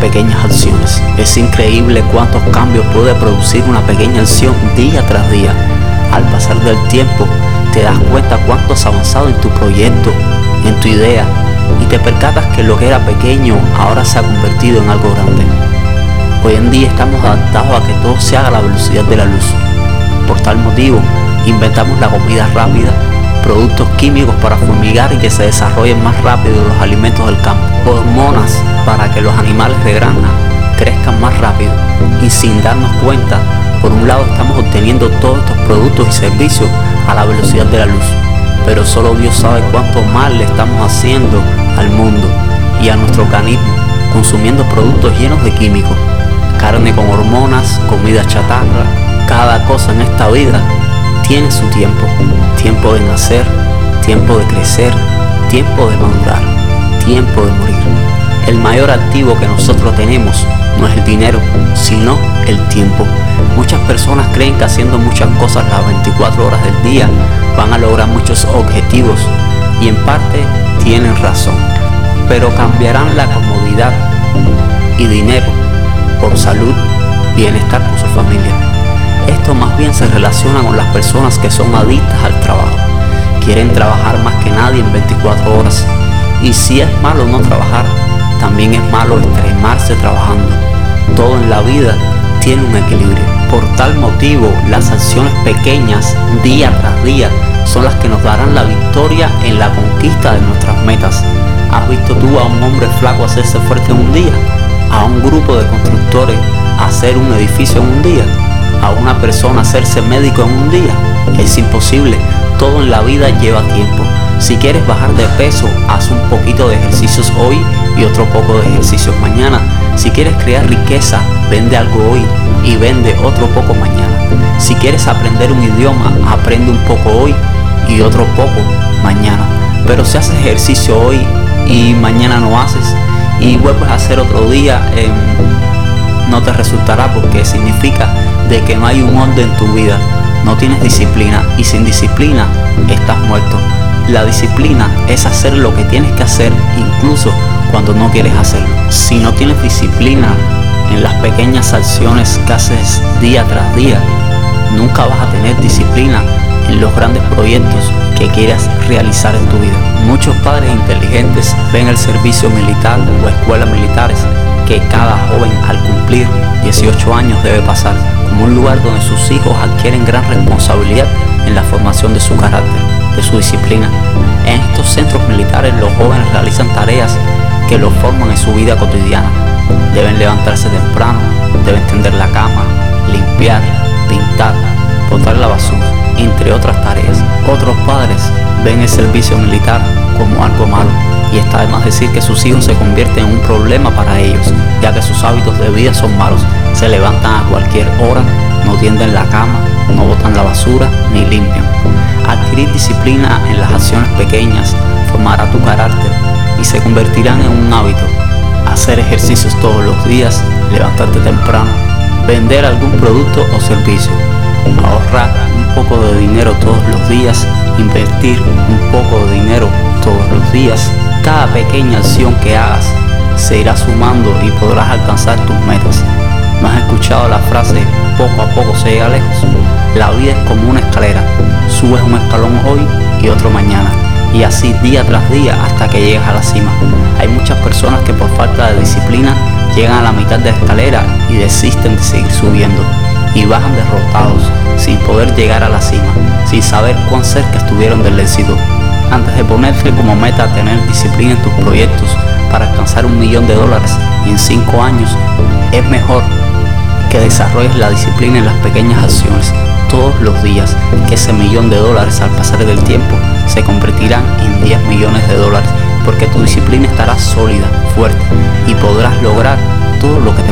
pequeñas acciones. Es increíble cuántos cambios puede producir una pequeña acción día tras día. Al pasar del tiempo, te das cuenta cuánto has avanzado en tu proyecto, en tu idea, y te percatas que lo que era pequeño ahora se ha convertido en algo grande. Hoy en día estamos adaptados a que todo se haga a la velocidad de la luz. Por tal motivo, inventamos la comida rápida, productos químicos para fumigar y que se desarrollen más rápido los alimentos del campo, hormonas para que los animales de granja crezcan más rápido. Y sin darnos cuenta, por un lado estamos obteniendo todos estos productos y servicios a la velocidad de la luz, pero solo Dios sabe cuánto mal le estamos haciendo al mundo y a nuestro organismo consumiendo productos llenos de químicos, carne con hormonas, comida chatarra, cada cosa en esta vida tiene su tiempo. Tiempo de nacer, tiempo de crecer, tiempo de madurar, de morir. El mayor activo que nosotros tenemos no es el dinero, sino el tiempo. Muchas personas creen que haciendo muchas cosas las 24 horas del día van a lograr muchos objetivos y en parte tienen razón, pero cambiarán la comodidad y dinero por salud, bienestar con su familia. Esto más bien se relaciona con las personas que son adictas al trabajo. Quieren trabajar más que nadie en 24 horas. Y si es malo no trabajar, también es malo extremarse trabajando. Todo en la vida tiene un equilibrio. Por tal motivo, las acciones pequeñas, día tras día, son las que nos darán la victoria en la conquista de nuestras metas. ¿Has visto tú a un hombre flaco hacerse fuerte en un día? ¿A un grupo de constructores hacer un edificio en un día? a una persona hacerse médico en un día. Es imposible, todo en la vida lleva tiempo. Si quieres bajar de peso, haz un poquito de ejercicios hoy y otro poco de ejercicios mañana. Si quieres crear riqueza, vende algo hoy y vende otro poco mañana. Si quieres aprender un idioma, aprende un poco hoy y otro poco mañana. Pero si haces ejercicio hoy y mañana no haces y vuelves a hacer otro día, em, no te resultará porque significa de que no hay un orden en tu vida, no tienes disciplina y sin disciplina estás muerto. La disciplina es hacer lo que tienes que hacer incluso cuando no quieres hacerlo. Si no tienes disciplina en las pequeñas acciones que haces día tras día, nunca vas a tener disciplina en los grandes proyectos que quieras realizar en tu vida. Muchos padres inteligentes ven el servicio militar o escuelas militares que cada joven al cumplir 18 años debe pasar como un lugar donde sus hijos adquieren gran responsabilidad en la formación de su carácter, de su disciplina. En estos centros militares los jóvenes realizan tareas que los forman en su vida cotidiana. Deben levantarse temprano, deben tender la cama, limpiar, pintar, botar la basura, entre otras tareas. Otros padres ven el servicio militar como algo malo y está de más decir que sus hijos se convierten en un problema para ellos, ya que sus hábitos de vida son malos. Se levantan a cualquier hora, no tienden la cama, no botan la basura ni limpian. Adquirir disciplina en las acciones pequeñas formará tu carácter y se convertirán en un hábito. Hacer ejercicios todos los días, levantarte temprano, vender algún producto o servicio, ahorrar un poco de dinero todos los días, invertir un poco de dinero todos los días cada pequeña acción que hagas se irá sumando y podrás alcanzar tus metas. ¿No has escuchado la frase poco se llega lejos? La vida es como una escalera. Subes un escalón hoy y otro mañana. Y así día tras día hasta que llegas a la cima. Hay muchas personas que por falta de disciplina llegan a la mitad de la escalera y desisten de seguir subiendo. Y bajan derrotados, sin poder llegar a la cima, sin saber cuán cerca estuvieron del éxito antes de ponerse como meta tener disciplina en tus proyectos para alcanzar un millón de dólares en cinco años, es mejor que desarrolles la disciplina en las pequeñas acciones. Todos los días, que ese millón de dólares al pasar del tiempo se convertirán en 10 millones de dólares, porque tu disciplina estará sólida, fuerte y podrás lograr todo lo que